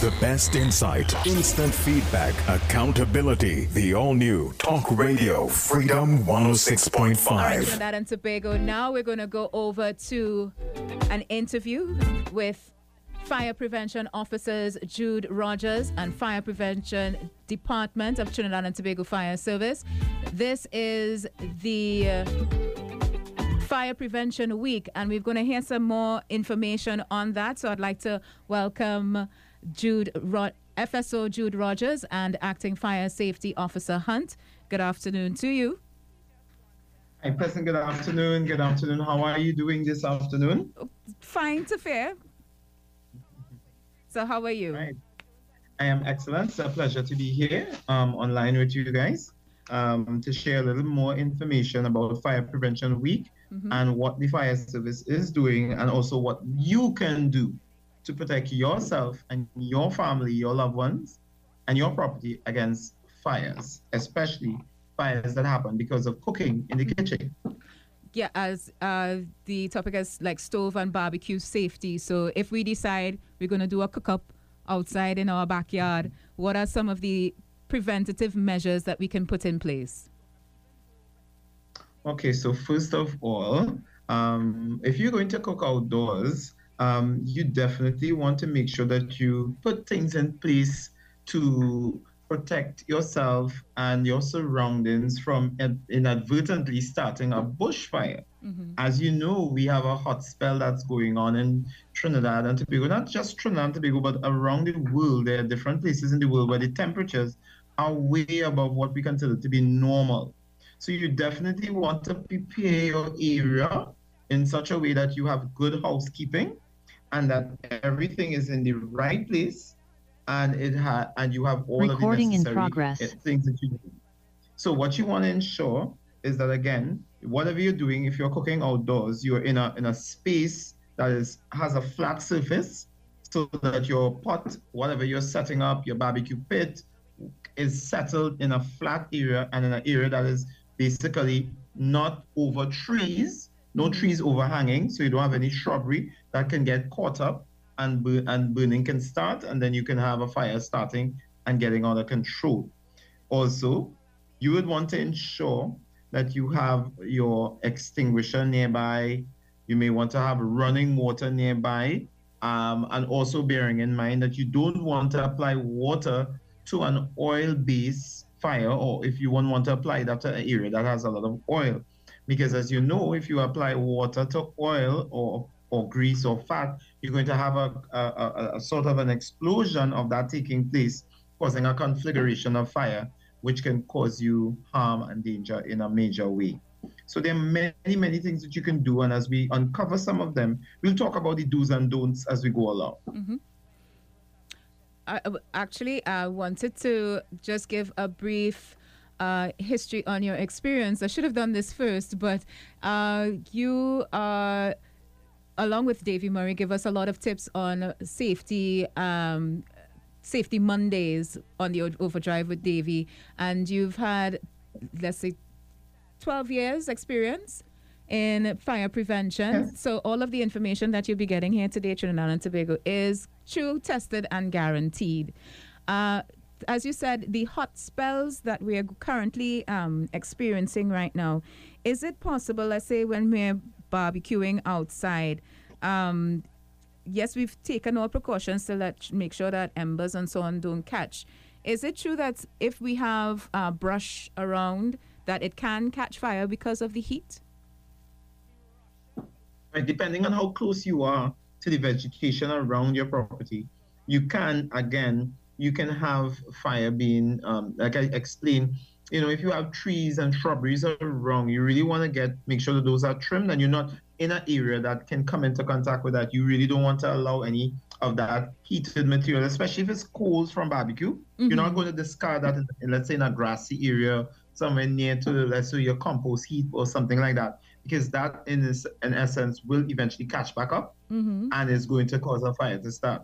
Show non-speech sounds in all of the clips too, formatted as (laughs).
The best insight, instant feedback, accountability. The all new Talk Radio Freedom 106.5. All right, Trinidad and Tobago. Now we're going to go over to an interview with Fire Prevention Officers Jude Rogers and Fire Prevention Department of Trinidad and Tobago Fire Service. This is the uh, Fire Prevention Week, and we're going to hear some more information on that. So I'd like to welcome Jude Ro- FSO Jude Rogers and Acting Fire Safety Officer Hunt. Good afternoon to you. Hi, President. Good afternoon. Good afternoon. How are you doing this afternoon? Fine to fair. So, how are you? Right. I am excellent. It's a pleasure to be here um, online with you guys um, to share a little more information about Fire Prevention Week mm-hmm. and what the fire service is doing, and also what you can do to protect yourself and your family, your loved ones, and your property against fires, especially fires that happen because of cooking in the kitchen. Yeah, as uh, the topic is like stove and barbecue safety. So if we decide we're going to do a cook up outside in our backyard, what are some of the preventative measures that we can put in place? Okay, so first of all, um, if you're going to cook outdoors, um, you definitely want to make sure that you put things in place to protect yourself and your surroundings from inadvertently starting a bushfire. Mm-hmm. As you know, we have a hot spell that's going on in Trinidad and Tobago, not just Trinidad and Tobago, but around the world. There are different places in the world where the temperatures are way above what we consider to be normal. So you definitely want to prepare your area in such a way that you have good housekeeping and that everything is in the right place and it ha- and you have all Recording of the necessary things that you need. So what you want to ensure is that again, whatever you're doing, if you're cooking outdoors, you're in a in a space that is has a flat surface so that your pot, whatever you're setting up, your barbecue pit, is settled in a flat area and in an area that is basically not over trees, no trees overhanging, so you don't have any shrubbery that can get caught up and, and burning can start, and then you can have a fire starting and getting out of control. Also, you would want to ensure that you have your extinguisher nearby. You may want to have running water nearby. Um, and also bearing in mind that you don't want to apply water to an oil based fire, or if you want, want to apply that to an area that has a lot of oil. Because as you know, if you apply water to oil or or grease or fat, you're going to have a, a, a, a sort of an explosion of that taking place, causing a conflagration of fire, which can cause you harm and danger in a major way. So there are many, many things that you can do. And as we uncover some of them, we'll talk about the do's and don'ts as we go along. Mm-hmm. I, actually, I wanted to just give a brief uh, history on your experience. I should have done this first, but uh, you are along with Davy Murray, give us a lot of tips on safety. Um, Safety Mondays on the Overdrive with Davy, and you've had, let's say, 12 years experience in fire prevention. Yes. So all of the information that you'll be getting here today, Trinidad and Tobago, is true, tested, and guaranteed. Uh, as you said, the hot spells that we are currently um, experiencing right now, is it possible, let's say, when we're barbecuing outside. Um, yes, we've taken all precautions to let make sure that embers and so on don't catch. Is it true that if we have uh, brush around, that it can catch fire because of the heat? Right, depending on how close you are to the vegetation around your property, you can again you can have fire being um, like I explained you know, if you have trees and shrubberies around, you really want to get make sure that those are trimmed and you're not in an area that can come into contact with that. You really don't want to allow any of that heated material, especially if it's coals from barbecue. Mm-hmm. You're not mm-hmm. going to discard that, in, let's say, in a grassy area, somewhere near to, let's say, your compost heap or something like that, because that, in, this, in essence, will eventually catch back up mm-hmm. and is going to cause a fire to start.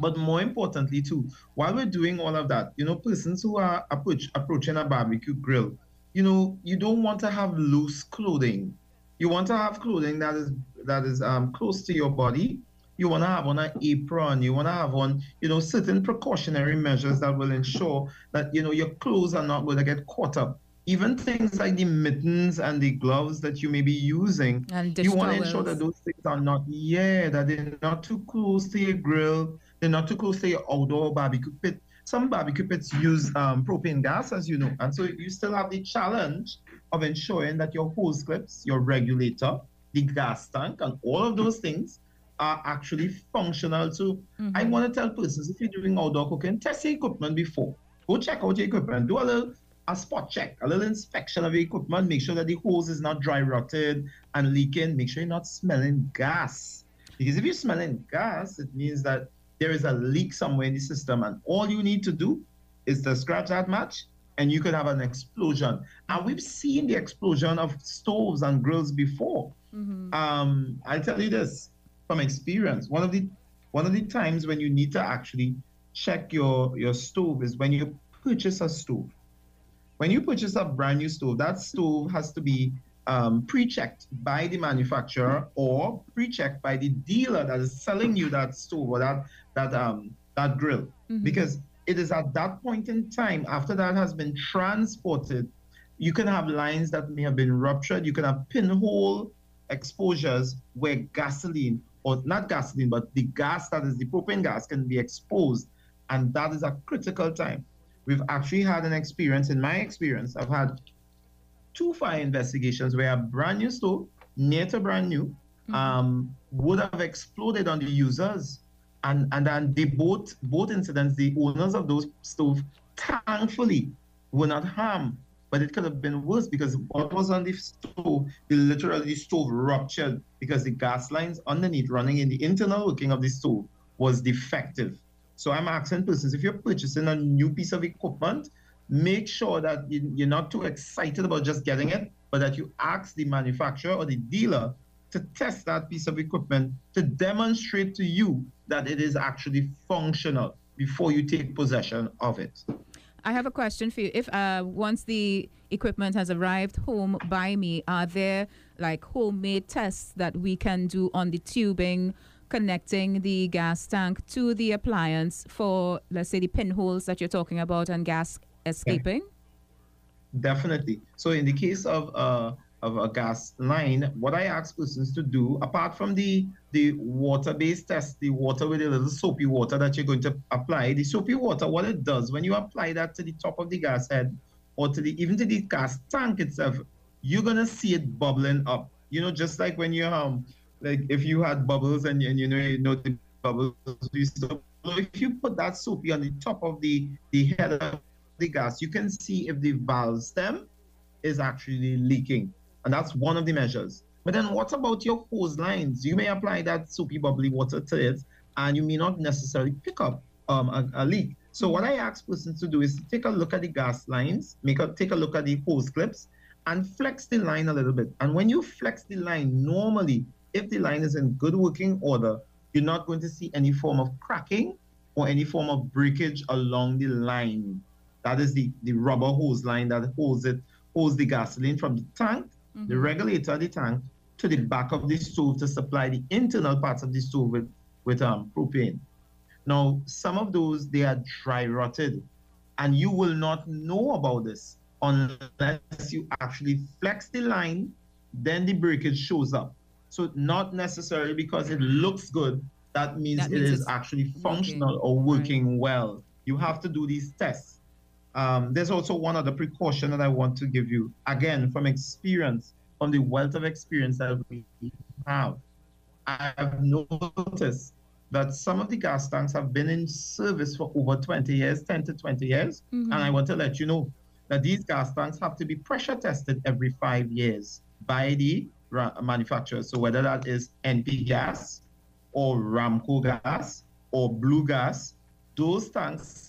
But more importantly, too, while we're doing all of that, you know, persons who are approach, approaching a barbecue grill, you know, you don't want to have loose clothing. You want to have clothing that is that is um, close to your body. You want to have on an apron, you want to have on, you know, certain precautionary measures that will ensure that, you know, your clothes are not going to get caught up. Even things like the mittens and the gloves that you may be using, you want to ensure that those things are not, yeah, that they're not too close to your grill, they're not too close to your outdoor barbecue pit. Some barbecue pits use um, propane gas, as you know, and so you still have the challenge of ensuring that your hose clips, your regulator, the gas tank, and all of those things are actually functional. So mm-hmm. I want to tell persons if you're doing outdoor cooking, test your equipment before. Go check out your equipment. Do a little a spot check, a little inspection of your equipment. Make sure that the hose is not dry rotted and leaking. Make sure you're not smelling gas. Because if you're smelling gas, it means that there is a leak somewhere in the system, and all you need to do is to scratch that match, and you could have an explosion. And we've seen the explosion of stoves and grills before. Mm-hmm. Um, I'll tell you this from experience. One of the one of the times when you need to actually check your your stove is when you purchase a stove. When you purchase a brand new stove, that stove has to be um, pre-checked by the manufacturer or pre-checked by the dealer that is selling you that stove or that that um that grill mm-hmm. because it is at that point in time after that has been transported you can have lines that may have been ruptured you can have pinhole exposures where gasoline or not gasoline, but the gas that is the propane gas can be exposed. And that is a critical time. We've actually had an experience, in my experience, I've had two fire investigations where a brand new stove, near to brand new, mm-hmm. um, would have exploded on the users. And, and then the both both incidents, the owners of those stove, thankfully, were not harmed but it could have been worse because what was on the stove, the literally stove ruptured because the gas lines underneath running in the internal working of the stove was defective. So I'm asking persons if you're purchasing a new piece of equipment, make sure that you're not too excited about just getting it, but that you ask the manufacturer or the dealer to test that piece of equipment to demonstrate to you that it is actually functional before you take possession of it. I have a question for you. If uh, once the equipment has arrived home by me, are there like homemade tests that we can do on the tubing connecting the gas tank to the appliance for, let's say, the pinholes that you're talking about and gas escaping? Yeah. Definitely. So in the case of uh, of a gas line, what I ask persons to do, apart from the the water-based test, the water with a little soapy water that you're going to apply, the soapy water, what it does when you apply that to the top of the gas head or to the even to the gas tank itself, you're gonna see it bubbling up. You know, just like when you um like if you had bubbles and, and you know you know the bubbles you so if you put that soapy on the top of the the head of the gas, you can see if the valve stem is actually leaking. And that's one of the measures. But then what about your hose lines? You may apply that soapy bubbly water to it and you may not necessarily pick up um, a, a, leak. So what I ask persons to do is to take a look at the gas lines, make a take a look at the hose clips, and flex the line a little bit. And when you flex the line, normally, if the line is in good working order, you're not going to see any form of cracking or any form of breakage along the line. That is the, the rubber hose line that holds it, holds the gasoline from the tank mm-hmm. the regulator of the tank to the back of the stove to supply the internal parts of the stove with, with um, propane. Now, some of those, they are dry rotted, and you will not know about this unless you actually flex the line, then the breakage shows up. So not necessarily because it looks good, that means, that means it is actually functional working. or working right. well. You have to do these tests. Um, there's also one other precaution that I want to give you, again, from experience, from the wealth of experience that we have. I have noticed that some of the gas tanks have been in service for over 20 years, 10 to 20 years. Mm-hmm. And I want to let you know that these gas tanks have to be pressure tested every five years by the manufacturer. So whether that is NP gas or Ramco gas or Blue gas, those tanks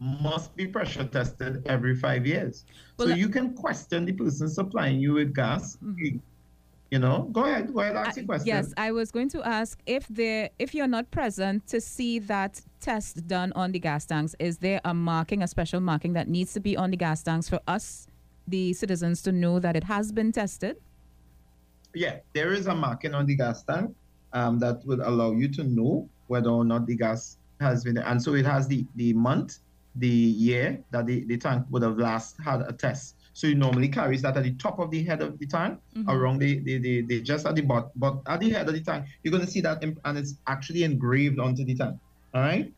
must be pressure tested every five years. Well, so you can question the person supplying you with gas. Mm-hmm. You know, go ahead, go ahead, ask uh, question. Yes, I was going to ask if there, if you're not present to see that test done on the gas tanks, is there a marking, a special marking that needs to be on the gas tanks for us, the citizens, to know that it has been tested? Yeah, there is a marking on the gas tank. um, that would allow you to know whether or not the gas has been, and so it has the, the month, the year that the, the tank would have last had a test. So it normally carries that at the top of the head of the tank, mm-hmm. around the, the, the, the, just at the bottom, but at the head of the tank, you're going to see that, imp- and it's actually engraved onto the tank. All right.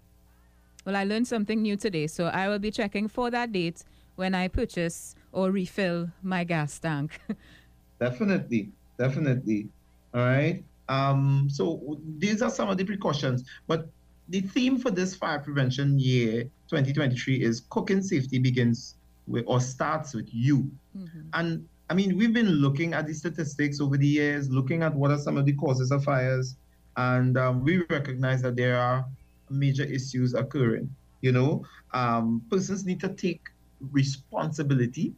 Well, I learned something new today, so I will be checking for that date when I purchase or refill my gas tank. (laughs) definitely, definitely. All right. Um, so these are some of the precautions, but the theme for this fire prevention year 2023 is cooking safety begins with or starts with you. Mm-hmm. And I mean, we've been looking at the statistics over the years, looking at what are some of the causes of fires, and um, we recognize that there are major issues occurring. You know, um, persons need to take responsibility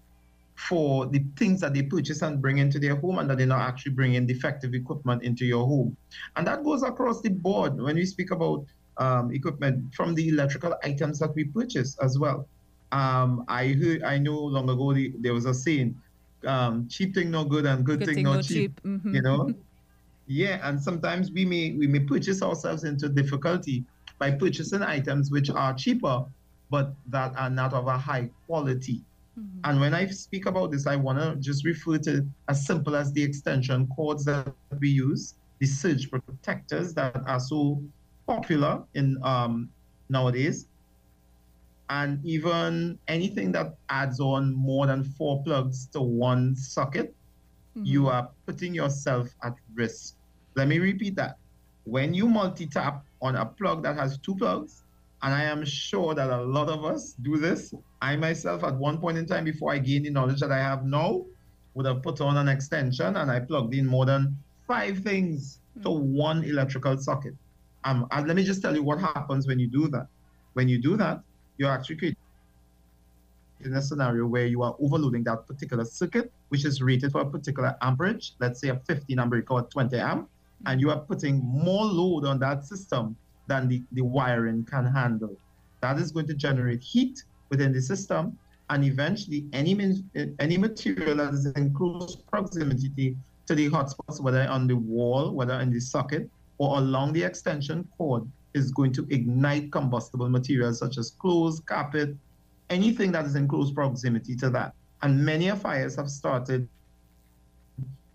for the things that they purchase and bring into their home and that they're not actually bringing defective equipment into your home. And that goes across the board when we speak about um, equipment from the electrical items that we purchase as well. Um, I heard, I know long ago the, there was a saying, um, cheap thing no good and good, good thing, thing, no cheap. cheap. Mm-hmm. You know, (laughs) yeah, and sometimes we may we may purchase ourselves into difficulty by purchasing items which are cheaper, but that are not of a high quality. Mm-hmm. And when I speak about this, I want to just refer to as simple as the extension cords that we use, the surge protectors that are so popular in um, nowadays, and even anything that adds on more than four plugs to one socket, mm-hmm. you are putting yourself at risk. Let me repeat that. When you multi-tap on a plug that has two plugs, and I am sure that a lot of us do this. I myself, at one point in time, before I gained the knowledge that I have now, would have put on an extension and I plugged in more than five things to hmm. one electrical socket. Um, and let me just tell you what happens when you do that. When you do that, you're actually creating in a scenario where you are overloading that particular circuit, which is rated for a particular amperage, let's say a 15 amp or 20 amp, and you are putting more load on that system than the, the wiring can handle. That is going to generate heat within the system, and eventually any, any material that is in close proximity to the hotspots, whether on the wall, whether in the socket, or along the extension cord, is going to ignite combustible materials such as clothes, carpet, anything that is in close proximity to that. And many fires have started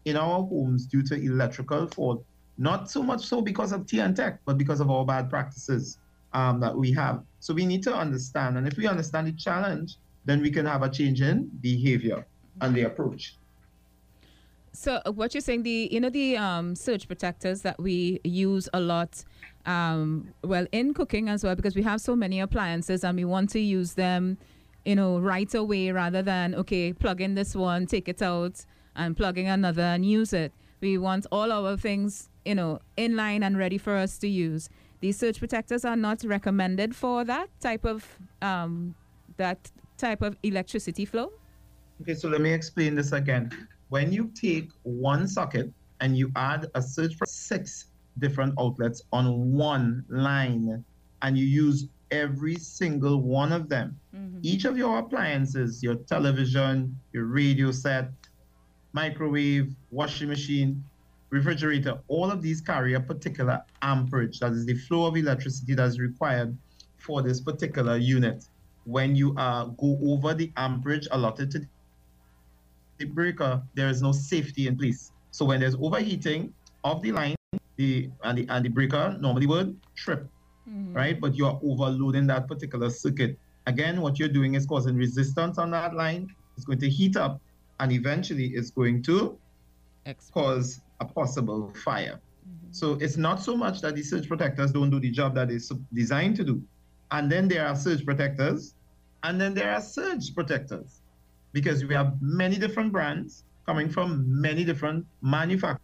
in our homes due to electrical fault not so much so because of T&TEC, but because of our bad practices um, that we have. So we need to understand, and if we understand the challenge, then we can have a change in behavior and the approach. So uh, what you're saying, the you know the um, surge protectors that we use a lot, um, well in cooking as well, because we have so many appliances and we want to use them, you know, right away rather than okay, plug in this one, take it out, and plugging another and use it. We want all our things you know, in line and ready for us to use. These surge protectors are not recommended for that type of um, that type of electricity flow. Okay, so let me explain this again. When you take one socket and you add a surge for six different outlets on one line, and you use every single one of them. Mm-hmm. Each of your appliances, your television, your radio set, microwave, washing machine, refrigerator, all of these carry a particular amperage, that is the flow of electricity that is required for this particular unit. When you uh, go over the amperage allotted to the breaker, there is no safety in place. So when there's overheating of the line, the and the and the breaker normally would trip, mm-hmm. right? But you're overloading that particular circuit. Again, what you're doing is causing resistance on that line. It's going to heat up, and eventually it's going to cause a possible fire. Mm-hmm. So it's not so much that the surge protectors don't do the job that it's designed to do. And then there are surge protectors, and then there are surge protectors, because we have many different brands coming from many different manufacturers,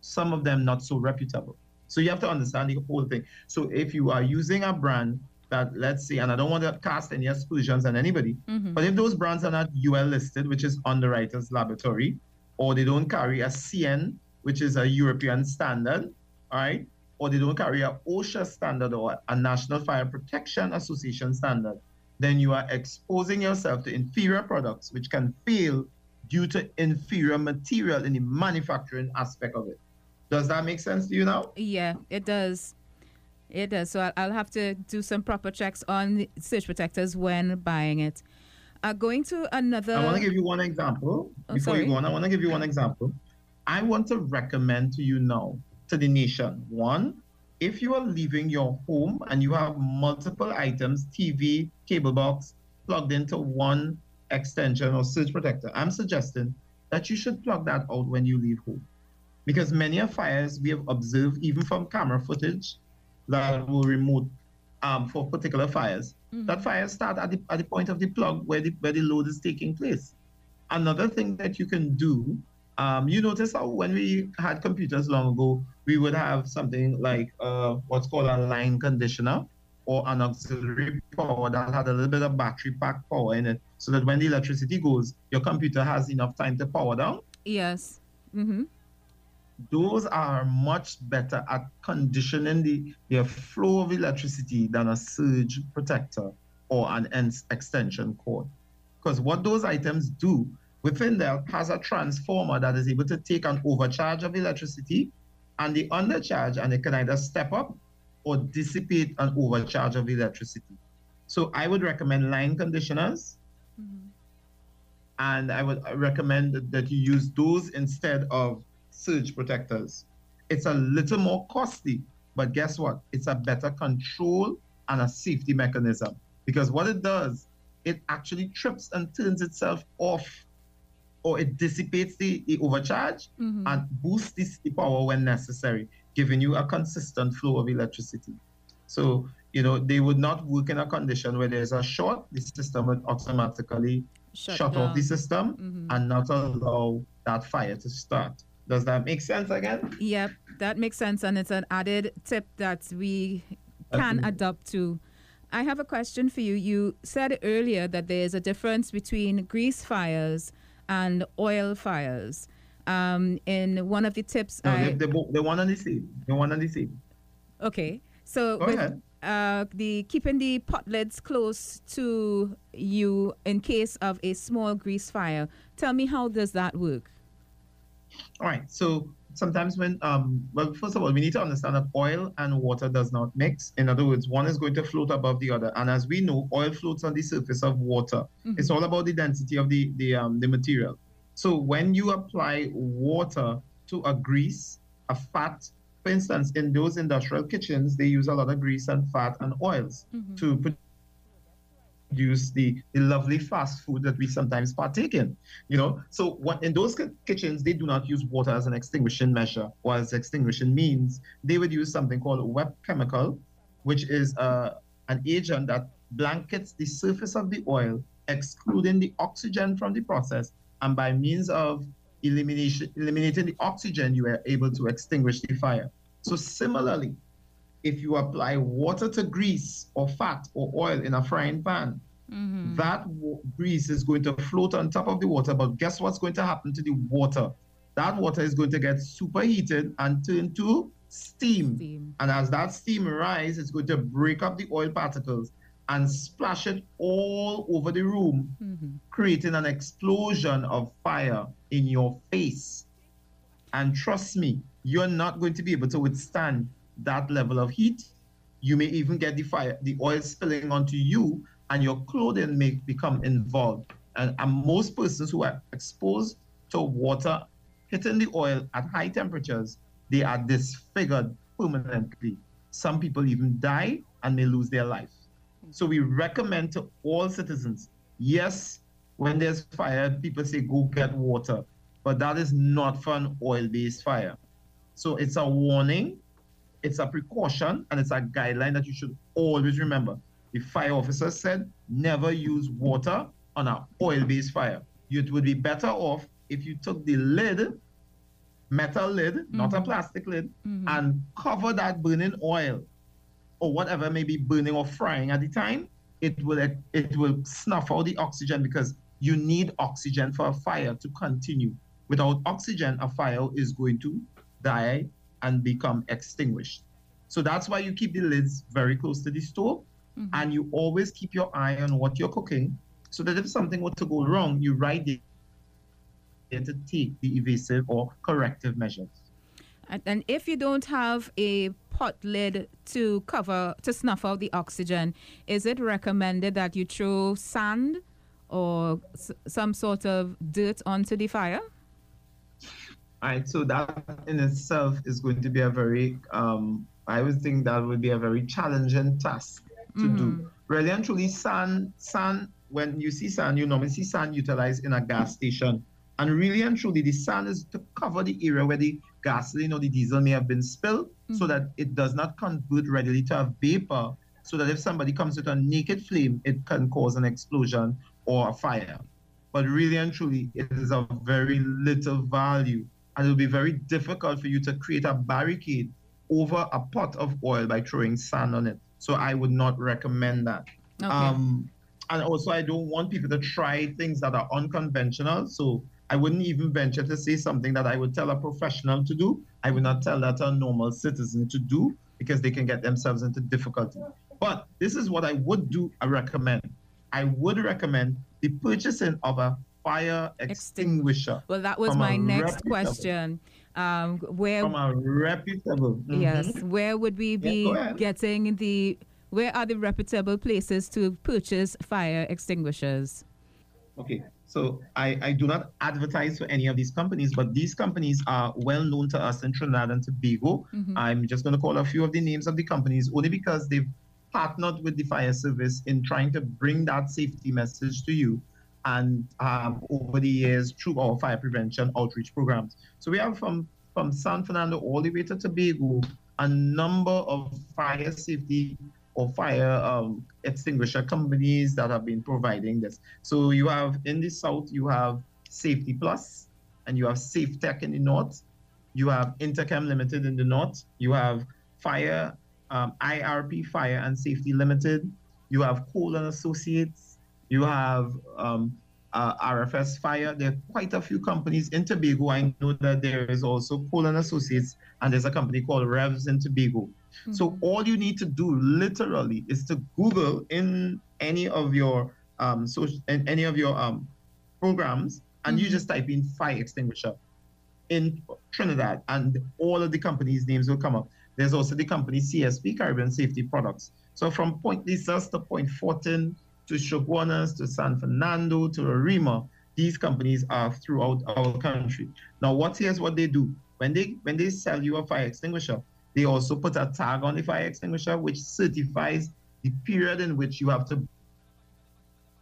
some of them not so reputable. So you have to understand the whole thing. So if you are using a brand that, let's say, and I don't want to cast any aspersions on anybody, mm-hmm. but if those brands are not UL listed, which is Underwriters Laboratory, or they don't carry a CN, which is a European standard, all right, or they don't carry a OSHA standard or a National Fire Protection Association standard, then you are exposing yourself to inferior products which can fail due to inferior material in the manufacturing aspect of it. Does that make sense to you now? Yeah, it does. It does. So I'll, have to do some proper checks on surge protectors when buying it. Uh, going to another. I want to give you one example. Oh, Before sorry. you go on, I want to give you one example. I want to recommend to you now, to the nation, one, if you are leaving your home and you have multiple items, TV, cable box, plugged into one extension or surge protector, I'm suggesting that you should plug that out when you leave home. Because many of fires we have observed, even from camera footage that will remote um, for particular fires, that fires start at the, at the point of the plug where the, where the load is taking place. Another thing that you can do, um, you notice how when we had computers long ago, we would have something like uh, what's called a line conditioner or an auxiliary power that had a little bit of battery pack power in it, so that when the electricity goes, your computer has enough time to power down. Yes. Mm-hmm. Those are much better at conditioning the, the flow of electricity than a surge protector or an extension cord. Because what those items do within there has a transformer that is able to take an overcharge of electricity and the undercharge, and it can either step up or dissipate an overcharge of electricity. So I would recommend line conditioners, and I would recommend that- you use those instead of surge protectors. It's a little more costly, but guess what? It's a better control and a safety mechanism because what it does, it actually trips and turns itself off or it dissipates the, the overcharge Mhm. and boosts the power when necessary, giving you a consistent flow of electricity. So, you know, they would not work in a condition where there's a short, the system would automatically Shut, shut, off the system Mhm. and not allow that fire to start. Does that make sense again? Yep, that makes sense, and it's an added tip that we can Absolutely. adopt to. I have a question for you. You said earlier that there is a difference between grease fires and oil fires. Um, in one of the tips, No, I they, bo- they one and the same. They one and the same. okay. So Go with uh, the keeping the pot lids close to you in case of a small grease fire, tell me how does that work? All right. So sometimes when um well first of all we need to understand that oil and water does not mix. In other words, one is going to float above the other. And as we know, oil floats on the surface of water. It's all about the density of the the um the material. So when you apply water to a grease, a fat, for instance, in those industrial kitchens, they use a lot of grease and fat and oils to produce the, the lovely fast food that we sometimes partake in. You know, so what in those ki- kitchens they do not use water as an extinguishing measure or as extinguishing means. They would use something called a wet chemical, which is uh, an agent that blankets the surface of the oil, excluding the oxygen from the process, and by means of elimination eliminating the oxygen, you are able to extinguish the fire. So similarly, if you apply water to grease or fat or oil in a frying pan, mm-hmm. that wa- grease is going to float on top of the water. But guess what's going to happen to the water? That water is going to get superheated and turn to steam. Steam. And as that steam rises, it's going to break up the oil particles and splash it all over the room, mm-hmm. creating an explosion of fire in your face. And trust me, you're not going to be able to withstand that level of heat. You may even get the fire, the oil spilling onto you, and your clothing may become involved. And, and most persons who are exposed to water hitting the oil at high temperatures, they are disfigured permanently. Some people even die and may lose their life. So we recommend to all citizens, yes, when there's fire, people say go get water, but that is not for an oil-based fire. So it's a warning, it's a precaution, and it's a guideline that you should always remember. The fire officer said never use water on an oil-based fire. It would be better off if you took the lid, metal lid, not a mm-hmm. plastic lid, mm-hmm. and cover that burning oil or whatever may be burning or frying at the time, it will it will snuff out the oxygen because you need oxygen for a fire to continue. Without oxygen, a fire is going to die and become extinguished. So that's why you keep the lids very close to the stove mm-hmm. and you always keep your eye on what you're cooking so that if something were to go wrong, you right there to take the evasive or corrective measures. And if you don't have a pot lid to cover to snuff out the oxygen, is it recommended that you throw sand or s- some sort of dirt onto the fire? All right, so that in itself is going to be a very, um, I would think that would be a very challenging task to do. Really and truly, sand, sand, when you see sand, you normally see sand utilized in a gas station. And really and truly, the sand is to cover the area where the gasoline or the diesel may have been spilled so that it does not convert readily to a vapor, so that if somebody comes with a naked flame, it can cause an explosion or a fire. But really and truly, it is of very little value. And it will be very difficult for you to create a barricade over a pot of oil by throwing sand on it. So I would not recommend that. Okay. Um, and also, I don't want people to try things that are unconventional. So I wouldn't even venture to say something that I would tell a professional to do. I would not tell that a normal citizen to do because they can get themselves into difficulty. But this is what I would do, I recommend. I would recommend the purchasing of a fire extinguisher Well, that was my next question. Um, where from a reputable. Mhm. Yes. Where would we be go ahead. getting the? Where are the reputable places to purchase fire extinguishers? Okay, so I, I do not advertise for any of these companies, but these companies are well known to us in Trinidad and Tobago. I'm just going to call a few of the names of the companies only because they've partnered with the fire service in trying to bring that safety message to you and um, over the years through our fire prevention outreach programs. So we have from, from San Fernando all the way to Tobago a number of fire safety or fire um, extinguisher companies that have been providing this. So you have in the south, you have Safety Plus, and you have Safe Tech in the north. You have Intercam Limited in the north. You have Fire, um, IRP Fire and Safety Limited. You have Cole and Associates. You have um, uh, RFS Fire. There are quite a few companies in Tobago. I know that there is also Cole and Associates, and there's a company called Revs in Tobago. So all you need to do literally is to Google in any of your um social in any of your um programs and you just type in fire extinguisher in Trinidad and all of the companies' names will come up. There's also the company CSP Caribbean Safety Products. So from Point Lisas to Point Fortin to Chaguanas to San Fernando to Arima, these companies are throughout our country. Now what here's what they do. When they when they sell you a fire extinguisher, they also put a tag on the fire extinguisher which certifies the period in which you have to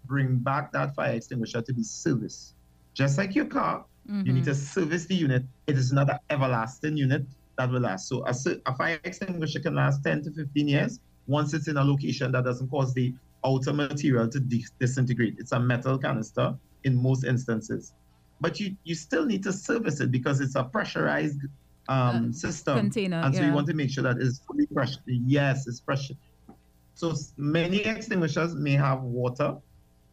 bring back that fire extinguisher to be serviced. Just like your car, you need mm-hmm. to service the unit. It is not an everlasting unit that will last. So a, a fire extinguisher can last 10 to 15 years once it's in a location that doesn't cause the outer material to dis- disintegrate. It's a metal canister in most instances. But you, you still need to service it because it's a pressurized um, Uh, system. container, And so yeah. you want to make sure that it's fully pressured. Yes, it's fresh. So many extinguishers may have water.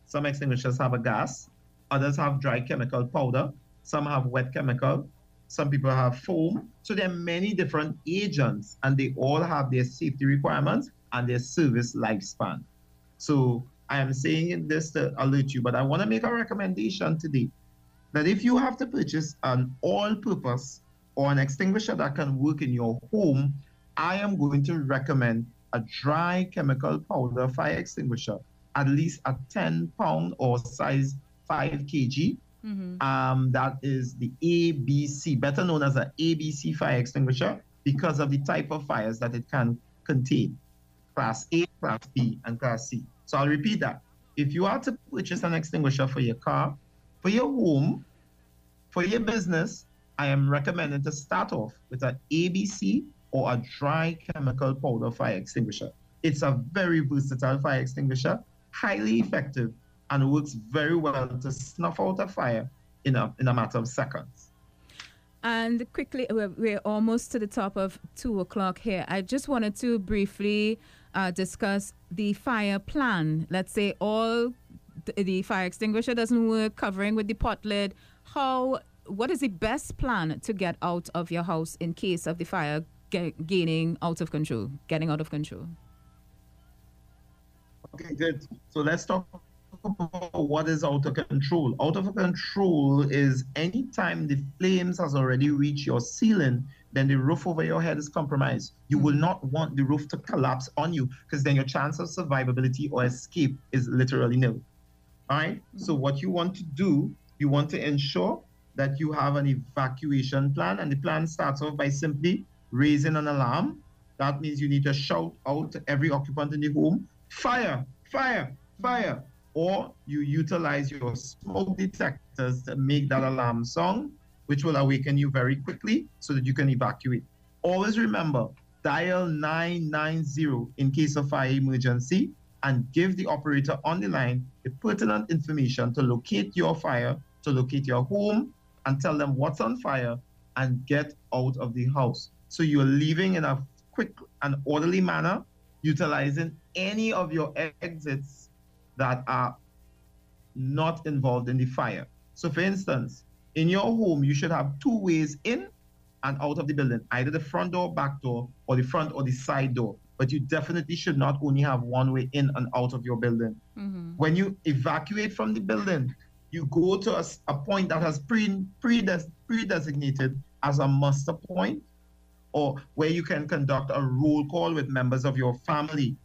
Some extinguishers have a gas. Others have dry chemical powder. Some have wet chemical. Some people have foam. So there are many different agents, and they all have their safety requirements and their service lifespan. So I am saying this to alert you, but I want to make a recommendation today that if you have to purchase an all-purpose or an extinguisher that can work in your home, I am going to recommend a dry chemical powder fire extinguisher, at least a 10 pound or size 5 kg. Um, that is the ABC, better known as an ABC fire extinguisher, because of the type of fires that it can contain class A, class B, and class C. So I'll repeat that. If you are to purchase an extinguisher for your car, for your home, for your business, I am recommending to start off with an ABC or a dry chemical powder fire extinguisher. It's a very versatile fire extinguisher, highly effective, and works very well to snuff out a fire in a, in a matter of seconds. And quickly, we're, we're almost to the top of two o'clock here. I just wanted to briefly uh, discuss the fire plan. Let's say all the, the fire extinguisher doesn't work, covering with the pot lid. How? What is the best plan to get out of your house in case of the fire ga- gaining out of control, getting out of control? Okay, good. So let's talk about what is out of control. Out of control is anytime the flames has already reached your ceiling, then the roof over your head is compromised. You hmm. will not want the roof to collapse on you because then your chance of survivability or escape is literally nil. All right? Hmm. So, what you want to do, you want to ensure that you have an evacuation plan, and the plan starts off by simply raising an alarm. That means you need to shout out to every occupant in the home fire, fire, fire. Or you utilize your smoke detectors to make that alarm song which will awaken you very quickly so that you can evacuate. Always remember, dial 990 in case of fire emergency and give the operator on the line the pertinent information to locate your fire, to locate your home, and tell them what's on fire and get out of the house. So you're leaving in a quick and orderly manner, utilizing any of your exits that are not involved in the fire. So, for instance, in your home, you should have two ways in and out of the building, either the front door, back door, or the front or the side door. But you definitely should not only have one way in and out of your building. Mm-hmm. When you evacuate from the building, you go to a, a point that has pre, pre, pre designated as a muster point, or where you can conduct a roll call with members of your family.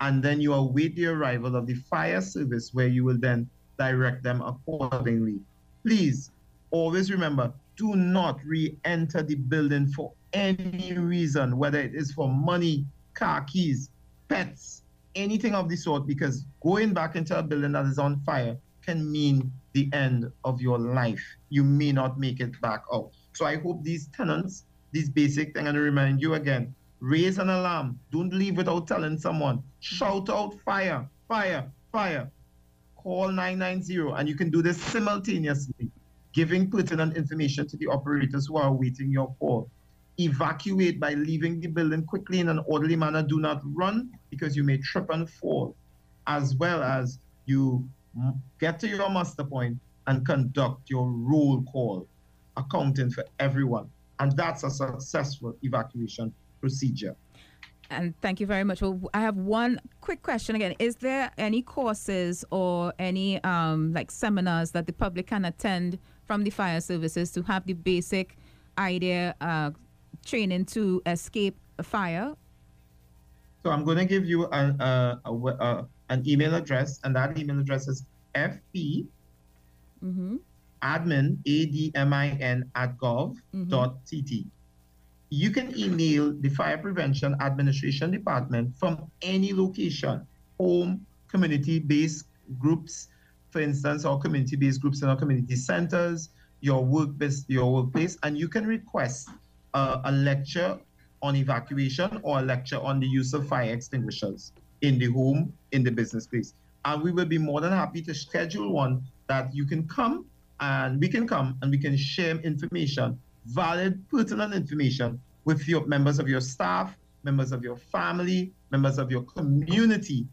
And then you await the arrival of the fire service, where you will then direct them accordingly. Please always remember do not re enter the building for any reason, whether it is for money, car keys, pets, anything of the sort, because going back into a building that is on fire can mean the end of your life. You may not make it back out. So I hope these tenants, these basic things, and remind you again raise an alarm. Don't leave without telling someone. Shout out fire, fire, fire. Call 990, and you can do this simultaneously giving pertinent information to the operators who are awaiting your call. Evacuate by leaving the building quickly in an orderly manner. Do not run because you may trip and fall, as well as you get to your muster point and conduct your roll call, accounting for everyone. And that's a successful evacuation procedure. And thank you very much. Well, I have one quick question again. Is there any courses or any um, like seminars that the public can attend from the fire services to have the basic idea uh, training to escape a fire? So I'm going to give you an, uh, a, uh, an email address, and that email address is fp mm-hmm. admin, A-D-M-I-N, at gov.tt. Mm-hmm. You can email the Fire Prevention Administration Department from any location, home, community-based groups, for instance, our community-based groups in our community centers, your work your workplace, and you can request uh, a lecture on evacuation or a lecture on the use of fire extinguishers in the home, in the business place. And we will be more than happy to schedule one that you can come and we can come and we can share information, valid, pertinent information with your members of your staff, members of your family, members of your community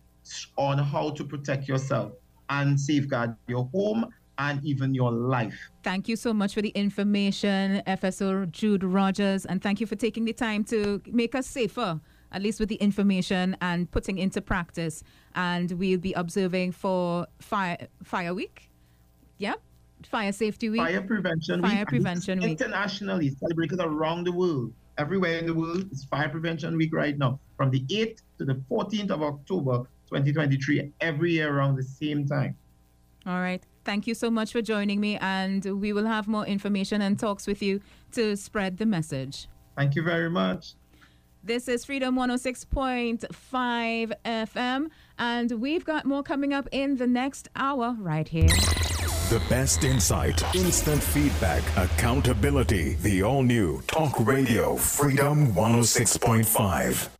on how to protect yourself and safeguard your home and even your life. Thank you so much for the information, FSO Jude Rogers, and thank you for taking the time to make us safer, at least with the information and putting into practice. And we'll be observing for Fire Fire Week. Yeah. Fire Safety Week. Fire Prevention Fire Week. Prevention Week. Internationally celebrated around the world. Everywhere in the world, it's Fire Prevention Week right now. From the 8th to the 14th of October, 2023 every year around the same time. All right. Thank you so much for joining me, and we will have more information and talks with you to spread the message. Thank you very much. This is Freedom 106.5 FM, and we've got more coming up in the next hour right here. The best insight, instant feedback, accountability. The all new Talk Radio Freedom 106.5.